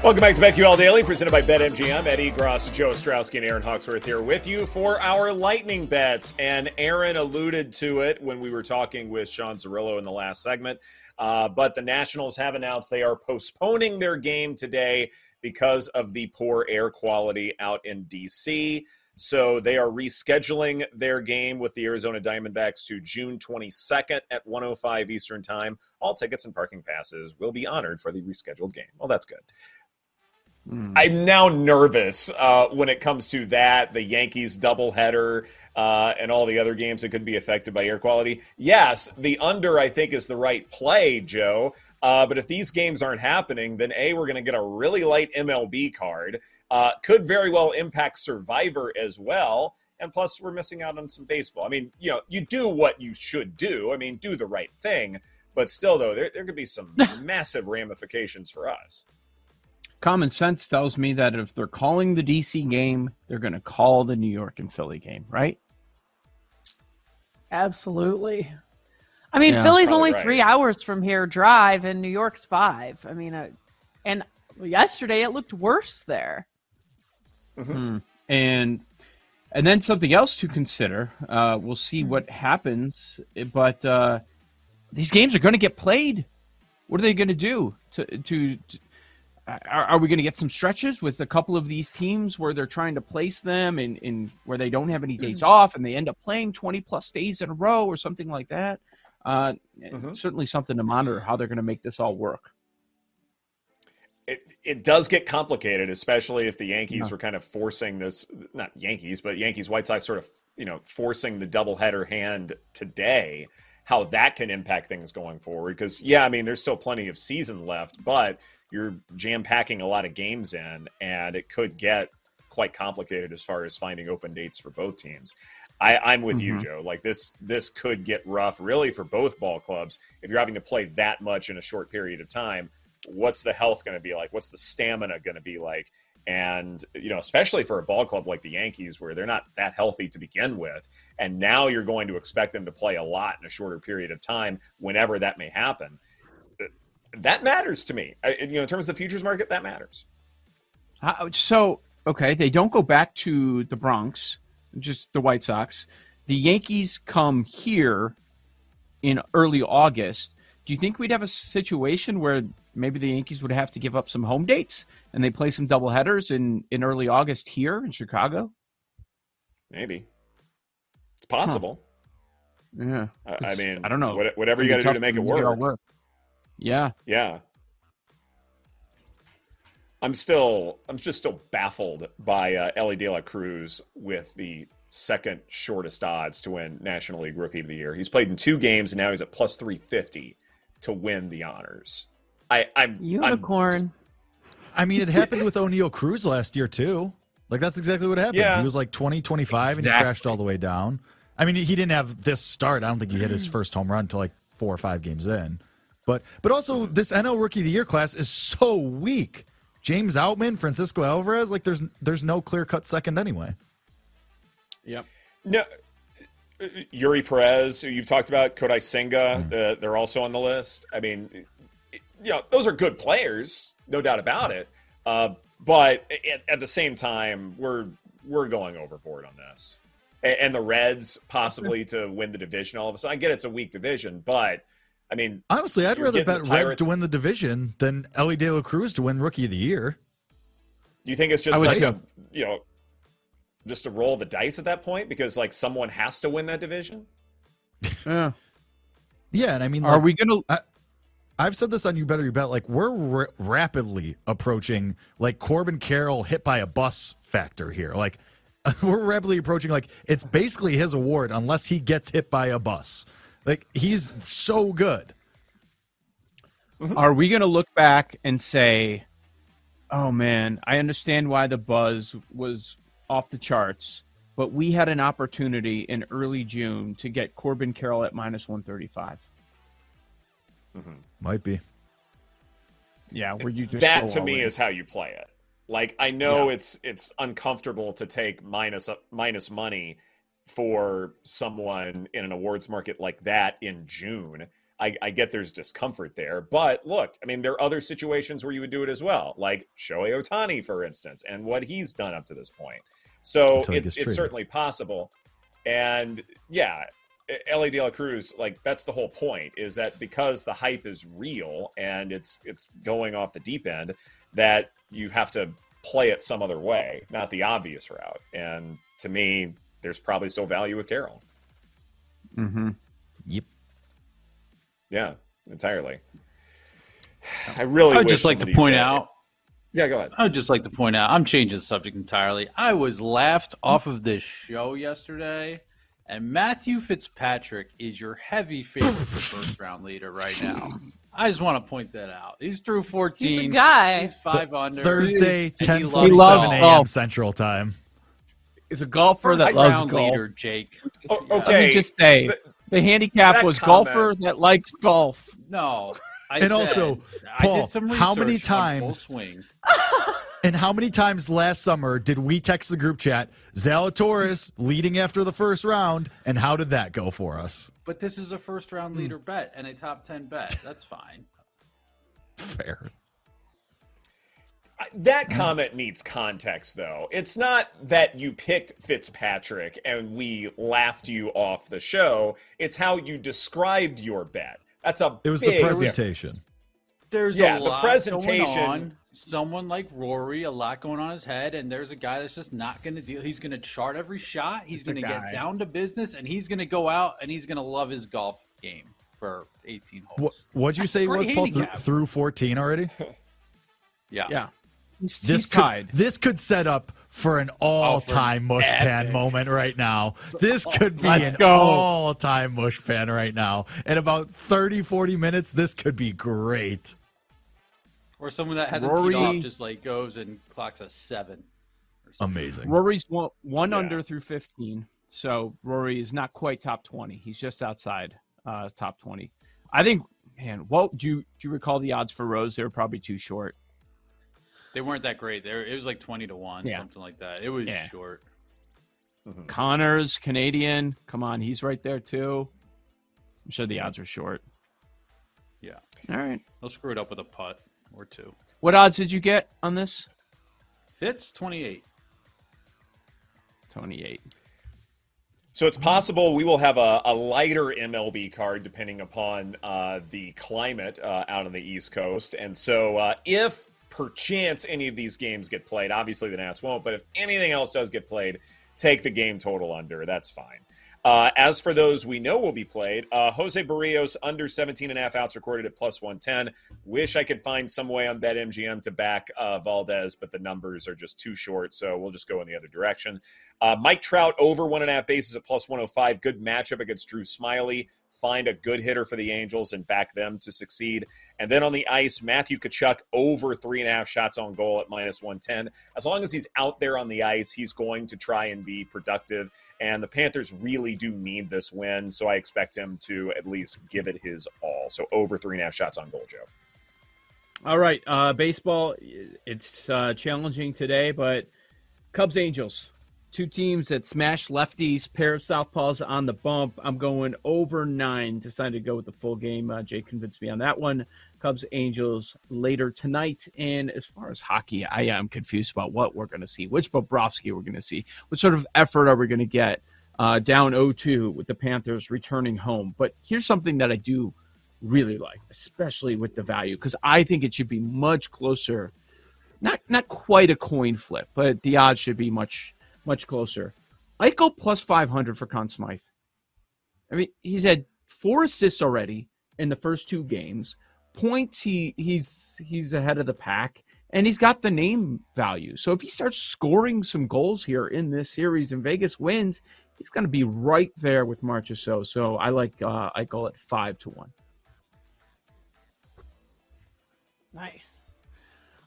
Welcome back to BetQL Daily, presented by BetMGM. Eddie Gross, Joe Ostrowski, and Aaron Hawksworth here with you for our lightning bets. And Aaron alluded to it when we were talking with Sean Zerillo in the last segment. Uh, but the Nationals have announced they are postponing their game today because of the poor air quality out in D.C. So they are rescheduling their game with the Arizona Diamondbacks to June 22nd at 105 Eastern Time. All tickets and parking passes will be honored for the rescheduled game. Well, that's good. Mm. I'm now nervous uh, when it comes to that, the Yankees doubleheader, uh, and all the other games that could be affected by air quality. Yes, the under, I think, is the right play, Joe. Uh, but if these games aren't happening, then A, we're going to get a really light MLB card. Uh, could very well impact Survivor as well. And plus, we're missing out on some baseball. I mean, you know, you do what you should do. I mean, do the right thing. But still, though, there, there could be some massive ramifications for us common sense tells me that if they're calling the DC game, they're going to call the New York and Philly game, right? Absolutely. I mean, yeah, Philly's only right. three hours from here drive, and New York's five. I mean, uh, and yesterday it looked worse there. Mm-hmm. And and then something else to consider. Uh, we'll see what happens, but uh, these games are going to get played. What are they going to do to to are, are we going to get some stretches with a couple of these teams where they're trying to place them in, in where they don't have any days mm-hmm. off and they end up playing 20 plus days in a row or something like that? Uh, mm-hmm. Certainly something to monitor how they're going to make this all work. It, it does get complicated, especially if the Yankees yeah. were kind of forcing this, not Yankees, but Yankees, White Sox sort of, you know, forcing the doubleheader hand today how that can impact things going forward. Because, yeah, I mean, there's still plenty of season left, but you're jam packing a lot of games in, and it could get quite complicated as far as finding open dates for both teams. I, am with mm-hmm. you, Joe. Like this, this could get rough, really, for both ball clubs if you're having to play that much in a short period of time. What's the health going to be like? What's the stamina going to be like? And you know, especially for a ball club like the Yankees, where they're not that healthy to begin with, and now you're going to expect them to play a lot in a shorter period of time, whenever that may happen that matters to me. I, you know, in terms of the futures market, that matters. Uh, so, okay, they don't go back to the Bronx, just the White Sox. The Yankees come here in early August. Do you think we'd have a situation where maybe the Yankees would have to give up some home dates and they play some double headers in, in early August here in Chicago? Maybe. It's possible. Huh. Yeah. I, I, mean, I don't know. Whatever you got to do to make it work. work. Yeah. Yeah. I'm still I'm just still baffled by uh, Elly De La Cruz with the second shortest odds to win National League Rookie of the Year. He's played in two games and now he's at plus 350 to win the honors. I I'm unicorn. I'm just... I mean, it happened with Oneil Cruz last year too. Like that's exactly what happened. Yeah. He was like 20, 25 exactly. and he crashed all the way down. I mean, he didn't have this start. I don't think he hit his first home run until like four or five games in. But but also this NL Rookie of the Year class is so weak. James Outman, Francisco Alvarez, like there's there's no clear cut second anyway. Yep. No. Eury Perez, who you've talked about, Kodai Senga, mm. uh, they're also on the list. I mean, you know, those are good players, no doubt about it. Uh, but at, at, the same time, we're we're going overboard on this. And, and the Reds possibly to win the division all of a sudden. I get it's a weak division, but – I mean, honestly, I'd rather bet Reds to win the division than Elly De La Cruz to win Rookie of the Year. Do you think it's just like a, you know, just to roll the dice at that point because like someone has to win that division? Yeah. yeah, and I mean, are like, we gonna? I, I've said this on You Better You Bet. Like we're r- rapidly approaching like Corbin Carroll hit by a bus factor here. Like we're rapidly approaching like it's basically his award unless he gets hit by a bus. Like he's so good. Are we going to look back and say, "Oh man, I understand why the buzz was off the charts, but we had an opportunity in early June to get Corbin Carroll at minus 135." Mm-hmm. Might be. Yeah, where you just that to me in. is how you play it. Like I know yeah. it's it's uncomfortable to take minus uh, minus money for someone in an awards market like that in June. I, I, get there's discomfort there, but look, I mean, there are other situations where you would do it as well, like Shohei Ohtani, for instance, and what he's done up to this point. So it's it's certainly possible, and yeah, Elly De La Cruz, like that's the whole point, is that because the hype is real and it's it's going off the deep end, that you have to play it some other way, not the obvious route. And to me, there's probably still value with Carroll. Mm-hmm. Yep. Yeah, entirely. I really I would just like to point out. Yeah, go ahead. I would just like to point out. I'm changing the subject entirely. I was laughed off of this show yesterday and Matthew Fitzpatrick is your heavy favorite for first round leader right now. I just want to point that out. He's through 14. He's a guy. He's five under. Thursday, 10:47 a.m. Central Time. Is a golfer that loves golf. leader, Jake. Oh, okay. Let me just say, the, the handicap was comment. golfer that likes golf. No. I and said, also, Paul, how many times? And how many times last summer did we text the group chat, Zalatoris leading after the first round, and how did that go for us? But this is a first round hmm. leader bet and a top 10 bet. That's fine. Fair. That comment needs context, though. It's not that you picked Fitzpatrick and we laughed you off the show. It's how you described your bet. That's a. It was the presentation. Difference. There's yeah, the presentation someone like Rory, a lot going on his head, and there's a guy that's just not going to deal. He's going to chart every shot. He's going to get down to business, and he's going to go out and he's going to love his golf game for 18 holes. What, what'd you that's say was Paul th- through 14 already? yeah, yeah. He's, this he's could this could set up for an all-time oh, mush pan moment right now. This could be an go. all-time mush pan right now. In about 30 40 minutes this could be great. Or someone that hasn't Rory, teed off just like goes and clocks a seven. Amazing. Rory's one, one yeah. under through 15. So Rory is not quite top 20. He's just outside uh, top 20. I think, man, what do you do you recall the odds for Rose? They were probably too short. They weren't that great. There, it was like 20 to 1, yeah. something like that. It was yeah. short. Mm-hmm. Conners, Canadian. Come on, he's right there too. I'm sure the odds are short. Yeah. All right. They'll screw it up with a putt or two. What odds did you get on this? Fitz 28. 28. So it's possible we will have a, a lighter MLB card depending upon uh, the climate uh, out on the East Coast. And so uh, if perchance any of these games get played, obviously the Nats won't, but if anything else does get played, take the game total under. That's fine. Uh, as for those we know will be played, uh, Jose Berrios under 17 and a half outs recorded at plus 110. Wish I could find some way on BetMGM to back uh, Valdez, but the numbers are just too short, so we'll just go in the other direction. Uh, Mike Trout over one and a half bases at plus 105. Good matchup against Drew Smyly find a good hitter for the Angels and back them to succeed. And then on the ice, Matthew Tkachuk over three and a half shots on goal at minus 110. As long as he's out there on the ice, he's going to try and be productive. And the Panthers really do need this win. So I expect him to at least give it his all. So over three and a half shots on goal, Joe. All right. Uh, baseball, it's uh, challenging today, but Cubs Angels. Two teams that smash lefties, pair of southpaws on the bump. I'm going over nine. Decided to go with the full game. Uh, Jay convinced me on that one. Cubs Angels later tonight. And as far as hockey, I am confused about what we're going to see, which Bobrovsky we're going to see, what sort of effort are we going to get uh, down 0-2 with the Panthers returning home. But here's something that I do really like, especially with the value, because I think it should be much closer. Not not quite a coin flip, but the odds should be much much closer. Eichel plus 500 for Conn Smythe. I mean, he's had four assists already in the first two games, points, he he's he's ahead of the pack, and he's got the name value. So if he starts scoring some goals here in this series and Vegas wins, he's going to be right there with Marchessault. So I like uh, Eichel at five to one. Nice.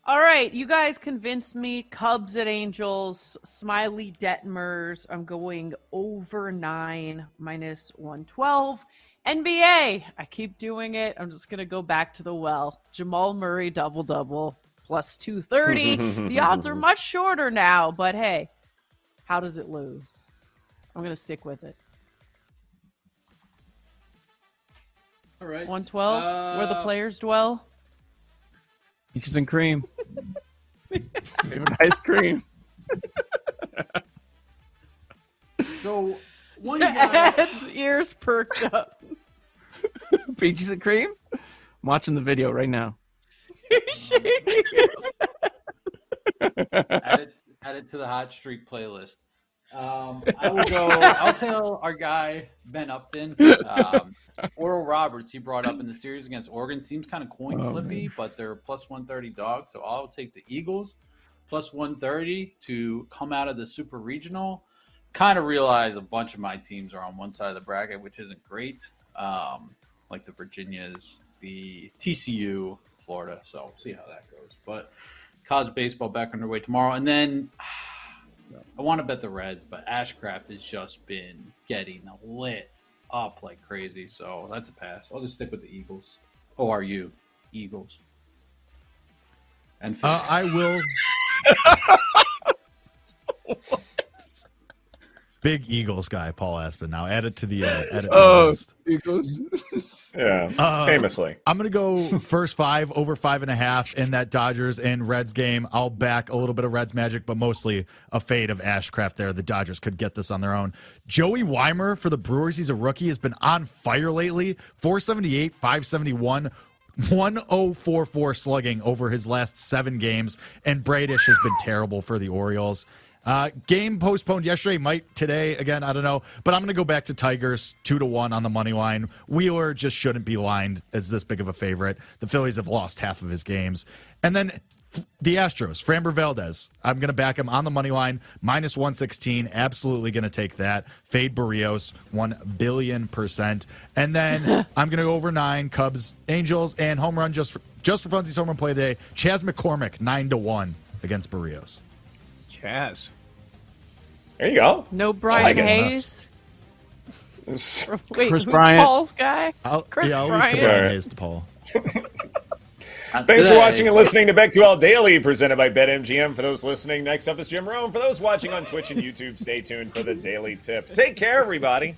All right, you guys convinced me. Cubs at Angels, Smyly Detmers. I'm going over nine minus 112. NBA, I keep doing it. I'm just going to go back to the well. Jamal Murray double double plus 230. the odds are much shorter now, but hey, how does it lose? I'm going to stick with it. All right. 112, uh, where the uh, players dwell. Peaches and cream. Favorite ice cream. so one guy Ed's ears perked up. Peaches and cream. I'm watching the video right now. Shaking add, it, add it to the hot streak playlist. Um, I will go. I'll tell our guy Ben Upton. Um, Oral Roberts, he brought up in the series against Oregon, seems kind of coin oh, flippy, oh, but they're plus one thirty dogs. So I'll take the Eagles plus one thirty to come out of the Super Regional. Kind of realize a bunch of my teams are on one side of the bracket, which isn't great. Um, like the Virginias, the TCU, Florida. So we'll see how that goes. But college baseball back underway tomorrow, and then. I want to bet the Reds, but Ashcraft has just been getting lit up like crazy. So that's a pass. I'll just stick with the Eagles. O R U, Eagles. And uh, I will. Big Eagles guy, Paul Aspen. Now add it to the uh, add it to oh, the list. Eagles. yeah, uh, famously. I'm gonna go first five over five and a half in that Dodgers and Reds game. I'll back a little bit of Reds magic, but mostly a fade of Ashcraft there. The Dodgers could get this on their own. Joey Wiemer for the Brewers. He's a rookie. Has been on fire lately. 478, 571. 1044 slugging over his last seven games, and Bradish has been terrible for the Orioles. Uh, game postponed yesterday, might today again. I don't know, but I'm going to go back to Tigers two to one on the money line. Wheeler just shouldn't be lined as this big of a favorite. The Phillies have lost half of his games, and then the Astros, Framber Valdez. I'm going to back him on the money line, minus 116. Absolutely going to take that. Fade Berrios, 1 billion percent. And then I'm going to go over nine Cubs, Angels, and home run just for, just for funsies home run play today. Chas McCormick, 9 to 1 against Berrios. Chaz. There you go. No Brian Hayes. Wait, Kris Bryant. Paul's guy. I'll, Kris yeah, I'll Bryant. leave Brian Hayes to Paul. Thanks for watching and listening to BetQL Daily, presented by BetMGM. For those listening, next up is Jim Rome. For those watching on Twitch and YouTube, stay tuned for the daily tip. Take care, everybody.